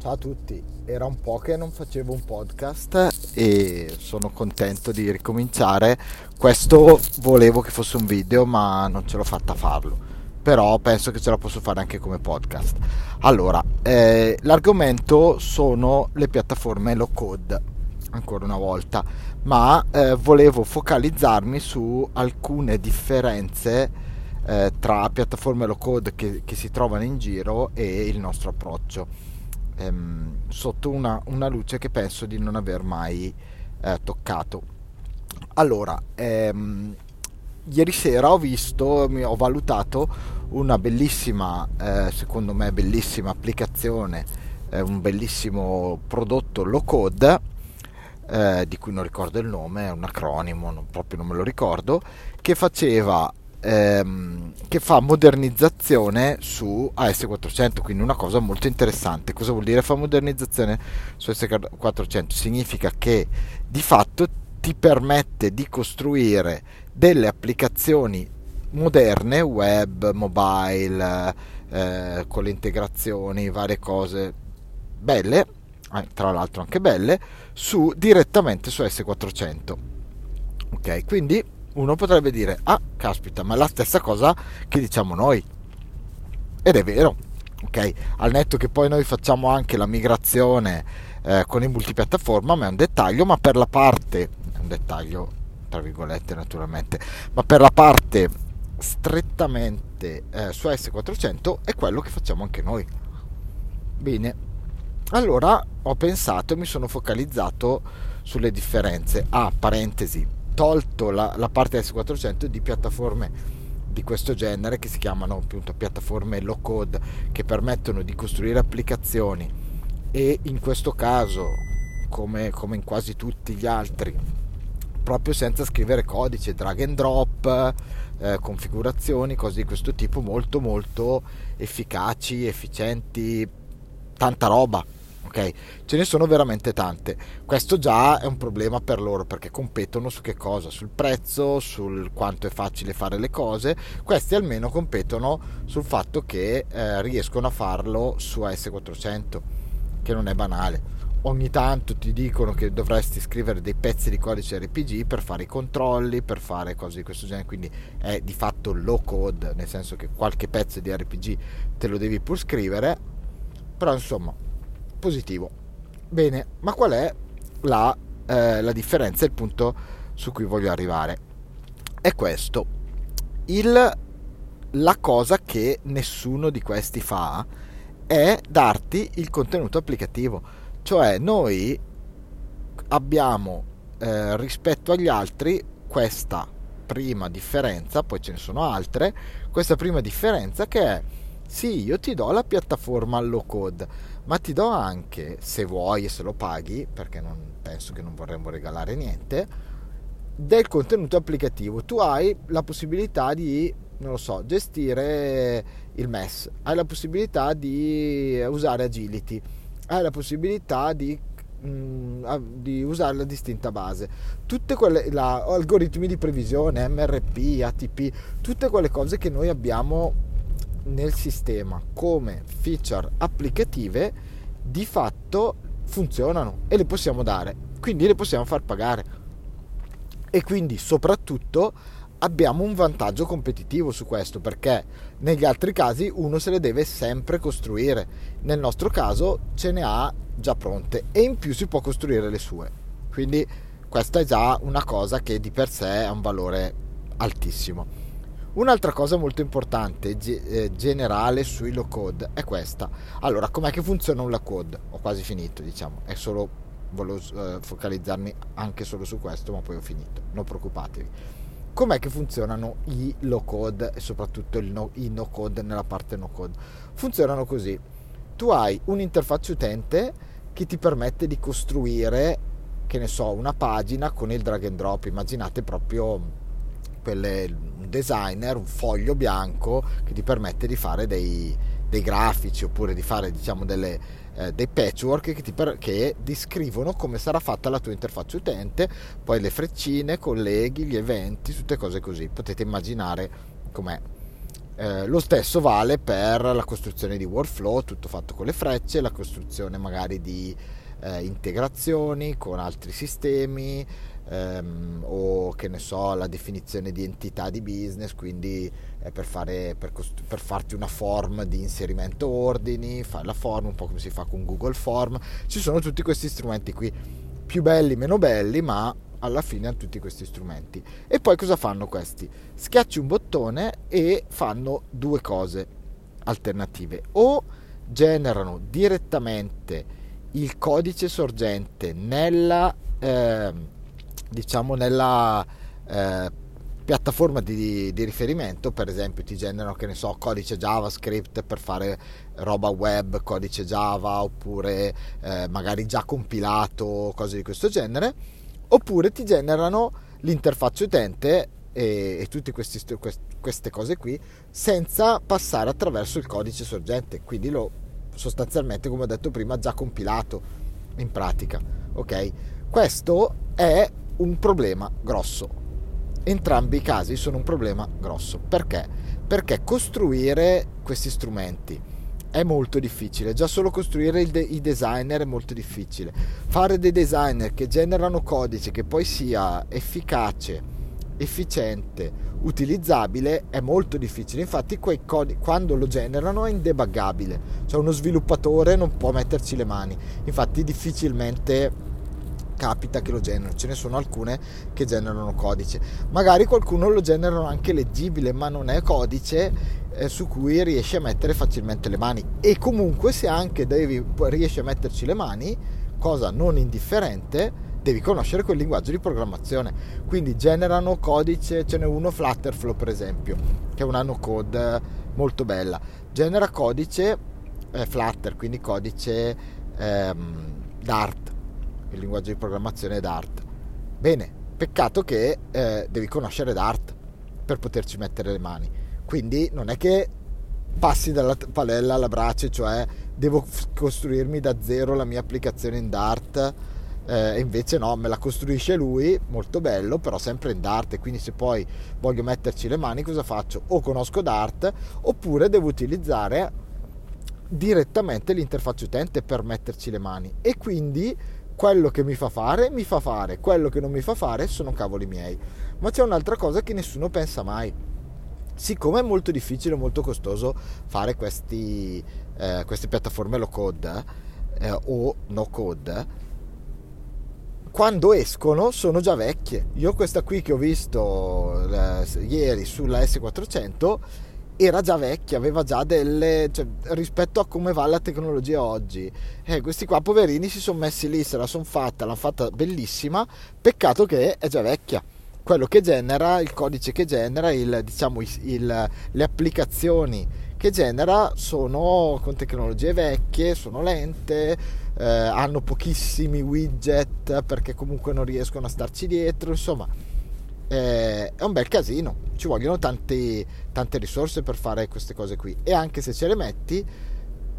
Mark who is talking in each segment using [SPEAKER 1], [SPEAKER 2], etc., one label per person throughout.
[SPEAKER 1] Ciao a tutti, era un po' che non facevo un podcast e sono contento di ricominciare. Questo volevo che fosse un video ma non ce l'ho fatta farlo, però penso che ce la posso fare anche come podcast. Allora, eh, l'argomento sono le piattaforme low code, ancora una volta, ma eh, volevo focalizzarmi su alcune differenze eh, tra piattaforme low code che, che si trovano in giro e il nostro approccio ehm, sotto una, una, luce che penso di non aver mai eh, toccato. Allora, ehm, ieri sera ho visto, ho valutato una bellissima, eh, secondo me bellissima applicazione, eh, un bellissimo prodotto low code, eh, di cui non ricordo il nome, è un acronimo, non, proprio non me lo ricordo, che faceva ehm, che fa modernizzazione su AS400, quindi una cosa molto interessante. Cosa vuol dire fa modernizzazione su AS400? Significa che di fatto ti permette di costruire delle applicazioni moderne, web, mobile, eh, con le integrazioni, varie cose belle, eh, tra l'altro anche belle, su, direttamente su S400. Ok, quindi uno potrebbe dire, ah, caspita, ma è la stessa cosa che diciamo noi. Ed è vero, ok? Al netto che poi noi facciamo anche la migrazione eh, con il multipiattaforma, ma è un dettaglio, ma per la parte, un dettaglio tra virgolette naturalmente, ma per la parte strettamente eh, su S400 è quello che facciamo anche noi. Bene, allora ho pensato e mi sono focalizzato sulle differenze. Ah, parentesi, tolto la, la parte S400 di piattaforme di questo genere che si chiamano appunto piattaforme low code che permettono di costruire applicazioni e in questo caso come, come in quasi tutti gli altri proprio senza scrivere codice drag and drop eh, configurazioni cose di questo tipo molto molto efficaci efficienti tanta roba ok? Ce ne sono veramente tante. Questo già è un problema per loro perché competono su che cosa? Sul prezzo, sul quanto è facile fare le cose. Questi almeno competono sul fatto che eh, riescono a farlo su AS400, che non è banale. Ogni tanto ti dicono che dovresti scrivere dei pezzi di codice RPG per fare i controlli, per fare cose di questo genere, quindi è di fatto low code, nel senso che qualche pezzo di RPG te lo devi pur scrivere, però insomma positivo. Bene, ma qual è la, eh, la differenza, il punto su cui voglio arrivare? È questo. Il, la cosa che nessuno di questi fa è darti il contenuto applicativo. Cioè noi abbiamo eh, rispetto agli altri questa prima differenza, poi ce ne sono altre, questa prima differenza che è sì, io ti do la piattaforma low code, ma ti do anche, se vuoi e se lo paghi, perché non penso che non vorremmo regalare niente, del contenuto applicativo. Tu hai la possibilità di, non lo so, gestire il MES, hai la possibilità di usare Agility, hai la possibilità di mm, di usare la distinta base tutte quelle la, algoritmi di previsione MRP ATP tutte quelle cose che noi abbiamo nel sistema come feature applicative di fatto funzionano e le possiamo dare, quindi le possiamo far pagare. E quindi soprattutto abbiamo un vantaggio competitivo su questo perché negli altri casi uno se le deve sempre costruire, nel nostro caso ce ne ha già pronte e in più si può costruire le sue. Quindi questa è già una cosa che di per sé ha un valore altissimo. Un'altra cosa molto importante, eh, generale sui low code, è questa. Allora, com'è che funziona un low code? Ho quasi finito, diciamo, è solo, volevo eh, focalizzarmi anche solo su questo, ma poi ho finito, non preoccupatevi. Com'è che funzionano i low code e soprattutto no, i no code nella parte no code? Funzionano così. Tu hai un'interfaccia utente che ti permette di costruire, che ne so, una pagina con il drag and drop. Immaginate proprio quelle, un designer, un foglio bianco che ti permette di fare dei, dei grafici oppure di fare diciamo delle, eh, dei patchwork che, per, che, descrivono come sarà fatta la tua interfaccia utente, poi le freccine, colleghi, gli eventi, tutte cose così. Potete immaginare com'è. Eh, lo stesso vale per la costruzione di workflow, tutto fatto con le frecce, la costruzione magari di eh, integrazioni con altri sistemi ehm, o che ne so la definizione di entità di business, quindi eh, per, fare, per, cost- per, farti una form di inserimento ordini, fare la form un po' come si fa con Google Form, ci sono tutti questi strumenti qui, più belli, meno belli, ma alla fine hanno tutti questi strumenti. E poi cosa fanno questi? Schiacci un bottone e fanno due cose alternative. O generano direttamente il codice sorgente nella, eh, diciamo nella eh, piattaforma di, di, riferimento, per esempio ti generano che ne so codice JavaScript per fare roba web, codice Java oppure eh, magari già compilato, cose di questo genere oppure ti generano l'interfaccia utente e, e tutte queste cose qui senza passare attraverso il codice sorgente. Quindi lo sostanzialmente come ho detto prima già compilato in pratica ok? Questo è un problema grosso. Entrambi i casi sono un problema grosso. Perché? Perché costruire questi strumenti è molto difficile, già solo costruire de- i designer è molto difficile. Fare dei designer che generano codice che poi sia efficace, efficiente, utilizzabile è molto difficile. Infatti quei codi quando lo generano è indebuggabile, cioè uno sviluppatore non può metterci le mani. Infatti difficilmente capita che lo generano, ce ne sono alcune che generano codice. Magari qualcuno lo generano anche leggibile, ma non è codice eh, su cui riesci a mettere facilmente le mani e comunque se anche devi, riesci a metterci le mani cosa non indifferente devi conoscere quel linguaggio di programmazione. Quindi generano codice ce n'è uno Flutterflow per esempio che è una no code molto bella. Genera codice eh, Flutter quindi codice ehm, Dart il linguaggio di programmazione Dart. Bene peccato che eh, devi conoscere Dart per poterci mettere le mani. Quindi non è che passi dalla padella alla brace, cioè devo costruirmi da zero la mia applicazione in Dart. Eh, invece no, me la costruisce lui, molto bello, però sempre in Dart. Quindi se poi voglio metterci le mani, cosa faccio? O conosco Dart, oppure devo utilizzare direttamente l'interfaccia utente per metterci le mani. E quindi quello che mi fa fare, mi fa fare, quello che non mi fa fare sono cavoli miei. Ma c'è un'altra cosa che nessuno pensa mai siccome è molto difficile molto costoso fare questi, eh, queste piattaforme low code eh, o no code, quando escono sono già vecchie. Io questa qui che ho visto eh, ieri sulla S400 era già vecchia, aveva già delle... Cioè, rispetto a come va la tecnologia oggi. Eh, questi qua poverini si sono messi lì, se la sono fatta, l'hanno fatta bellissima, peccato che è già vecchia quello che genera, il codice che genera, il, diciamo, il, le applicazioni che genera sono con tecnologie vecchie, sono lente, eh, hanno pochissimi widget perché comunque non riescono a starci dietro, insomma eh, è un bel casino, ci vogliono tanti, tante risorse per fare queste cose qui e anche se ce le metti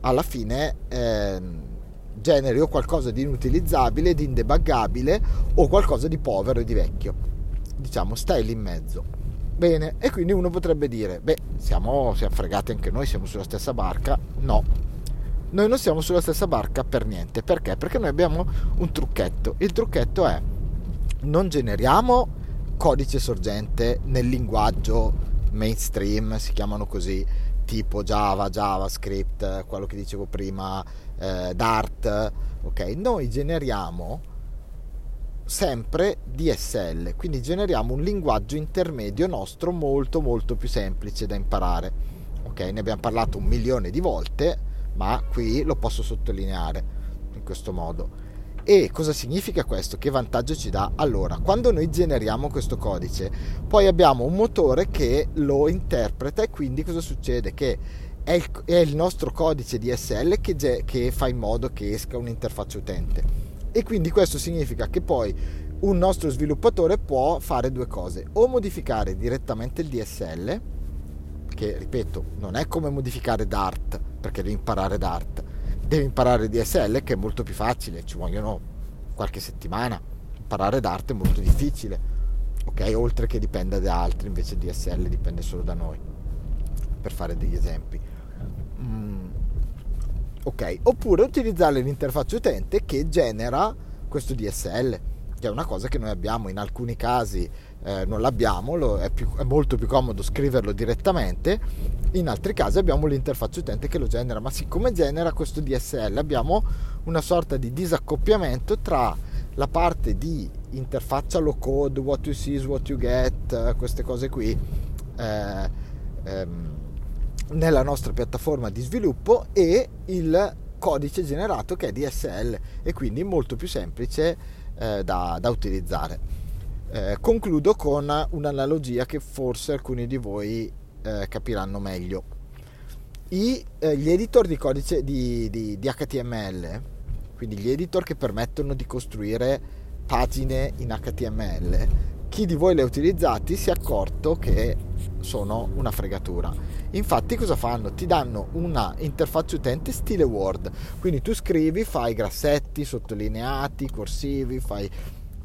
[SPEAKER 1] alla fine eh, generi o qualcosa di inutilizzabile, di indebuggabile o qualcosa di povero e di vecchio diciamo, stai lì in mezzo. Bene, e quindi uno potrebbe dire, beh, siamo, siamo fregati anche noi, siamo sulla stessa barca. No, noi non siamo sulla stessa barca per niente. Perché? Perché noi abbiamo un trucchetto. Il trucchetto è, non generiamo codice sorgente nel linguaggio mainstream, si chiamano così, tipo Java, JavaScript, quello che dicevo prima, eh, Dart, ok? Noi generiamo sempre DSL, quindi generiamo un linguaggio intermedio nostro molto molto più semplice da imparare. Ok, ne abbiamo parlato un milione di volte, ma qui lo posso sottolineare in questo modo. E cosa significa questo? Che vantaggio ci dà? Allora, quando noi generiamo questo codice, poi abbiamo un motore che lo interpreta e quindi cosa succede? Che è il, è il nostro codice DSL che, che fa in modo che esca un'interfaccia utente e quindi questo significa che poi un nostro sviluppatore può fare due cose, o modificare direttamente il DSL, che ripeto non è come modificare Dart, perché devi imparare Dart, devi imparare DSL che è molto più facile, ci vogliono qualche settimana, imparare Dart è molto difficile, ok? Oltre che dipende da altri, invece DSL dipende solo da noi. per fare degli esempi. Mm, ok, oppure utilizzare l'interfaccia utente che genera questo DSL, che è una cosa che noi abbiamo in alcuni casi eh, non l'abbiamo, lo, è, più, è, molto più comodo scriverlo direttamente, in altri casi abbiamo l'interfaccia utente che lo genera, ma siccome genera questo DSL abbiamo una sorta di disaccoppiamento tra la parte di interfaccia low code, what you see is what you get, queste cose qui, eh, ehm, nella nostra piattaforma di sviluppo e il codice generato che è DSL e quindi molto più semplice eh, da, da utilizzare. Eh, concludo con un'analogia che forse alcuni di voi eh, capiranno meglio. I, eh, gli editor di codice di, di, di, HTML, quindi gli editor che permettono di costruire pagine in HTML, chi di voi li ha utilizzati si è accorto che sono una fregatura. Infatti cosa fanno? Ti danno una interfaccia utente stile Word, quindi tu scrivi, fai grassetti, sottolineati, corsivi, fai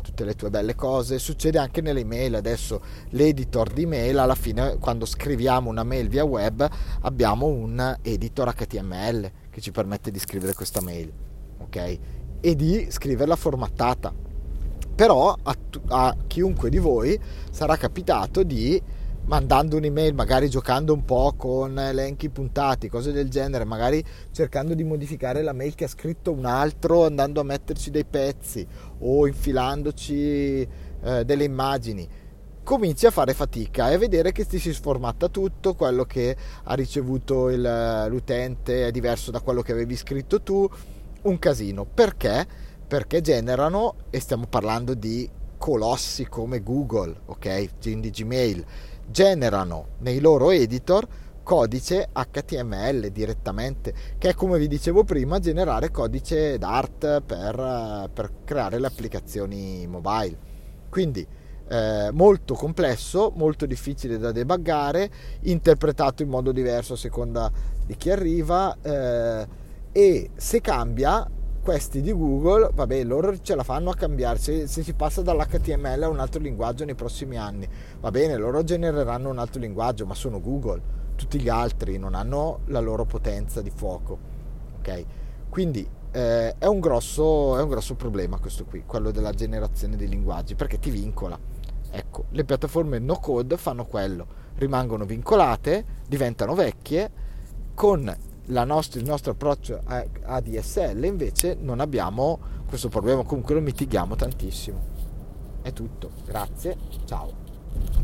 [SPEAKER 1] tutte le tue belle cose. Succede anche nelle email. Adesso l'editor di mail, alla fine, quando scriviamo una mail via web, abbiamo un editor HTML che ci permette di scrivere questa mail, ok? E di scriverla formattata. Però a, a chiunque di voi sarà capitato di mandando un'email, magari giocando un po' con elenchi puntati, cose del genere, magari cercando di modificare la mail che ha scritto un altro, andando a metterci dei pezzi o infilandoci eh, delle immagini. Cominci a fare fatica e a vedere che ti si sformatta tutto, quello che ha ricevuto il, l'utente è diverso da quello che avevi scritto tu, un casino. Perché? Perché generano, e stiamo parlando di colossi come Google, ok? Quindi Gmail generano nei loro editor codice HTML direttamente, che è come vi dicevo prima, generare codice Dart per, per creare le applicazioni mobile. Quindi eh, molto complesso, molto difficile da debuggare, interpretato in modo diverso a seconda di chi arriva eh, e se cambia questi di Google, vabbè, loro ce la fanno a cambiare. Se, se, si passa dall'HTML a un altro linguaggio nei prossimi anni, va bene, loro genereranno un altro linguaggio, ma sono Google. Tutti gli altri non hanno la loro potenza di fuoco. Ok? Quindi eh, è, un grosso, è un grosso problema questo qui, quello della generazione dei linguaggi, perché ti vincola. Ecco, le piattaforme no code fanno quello, rimangono vincolate, diventano vecchie con nostra, il nostro approccio a, a invece non abbiamo questo problema, comunque lo mitighiamo tantissimo. È tutto, grazie, ciao.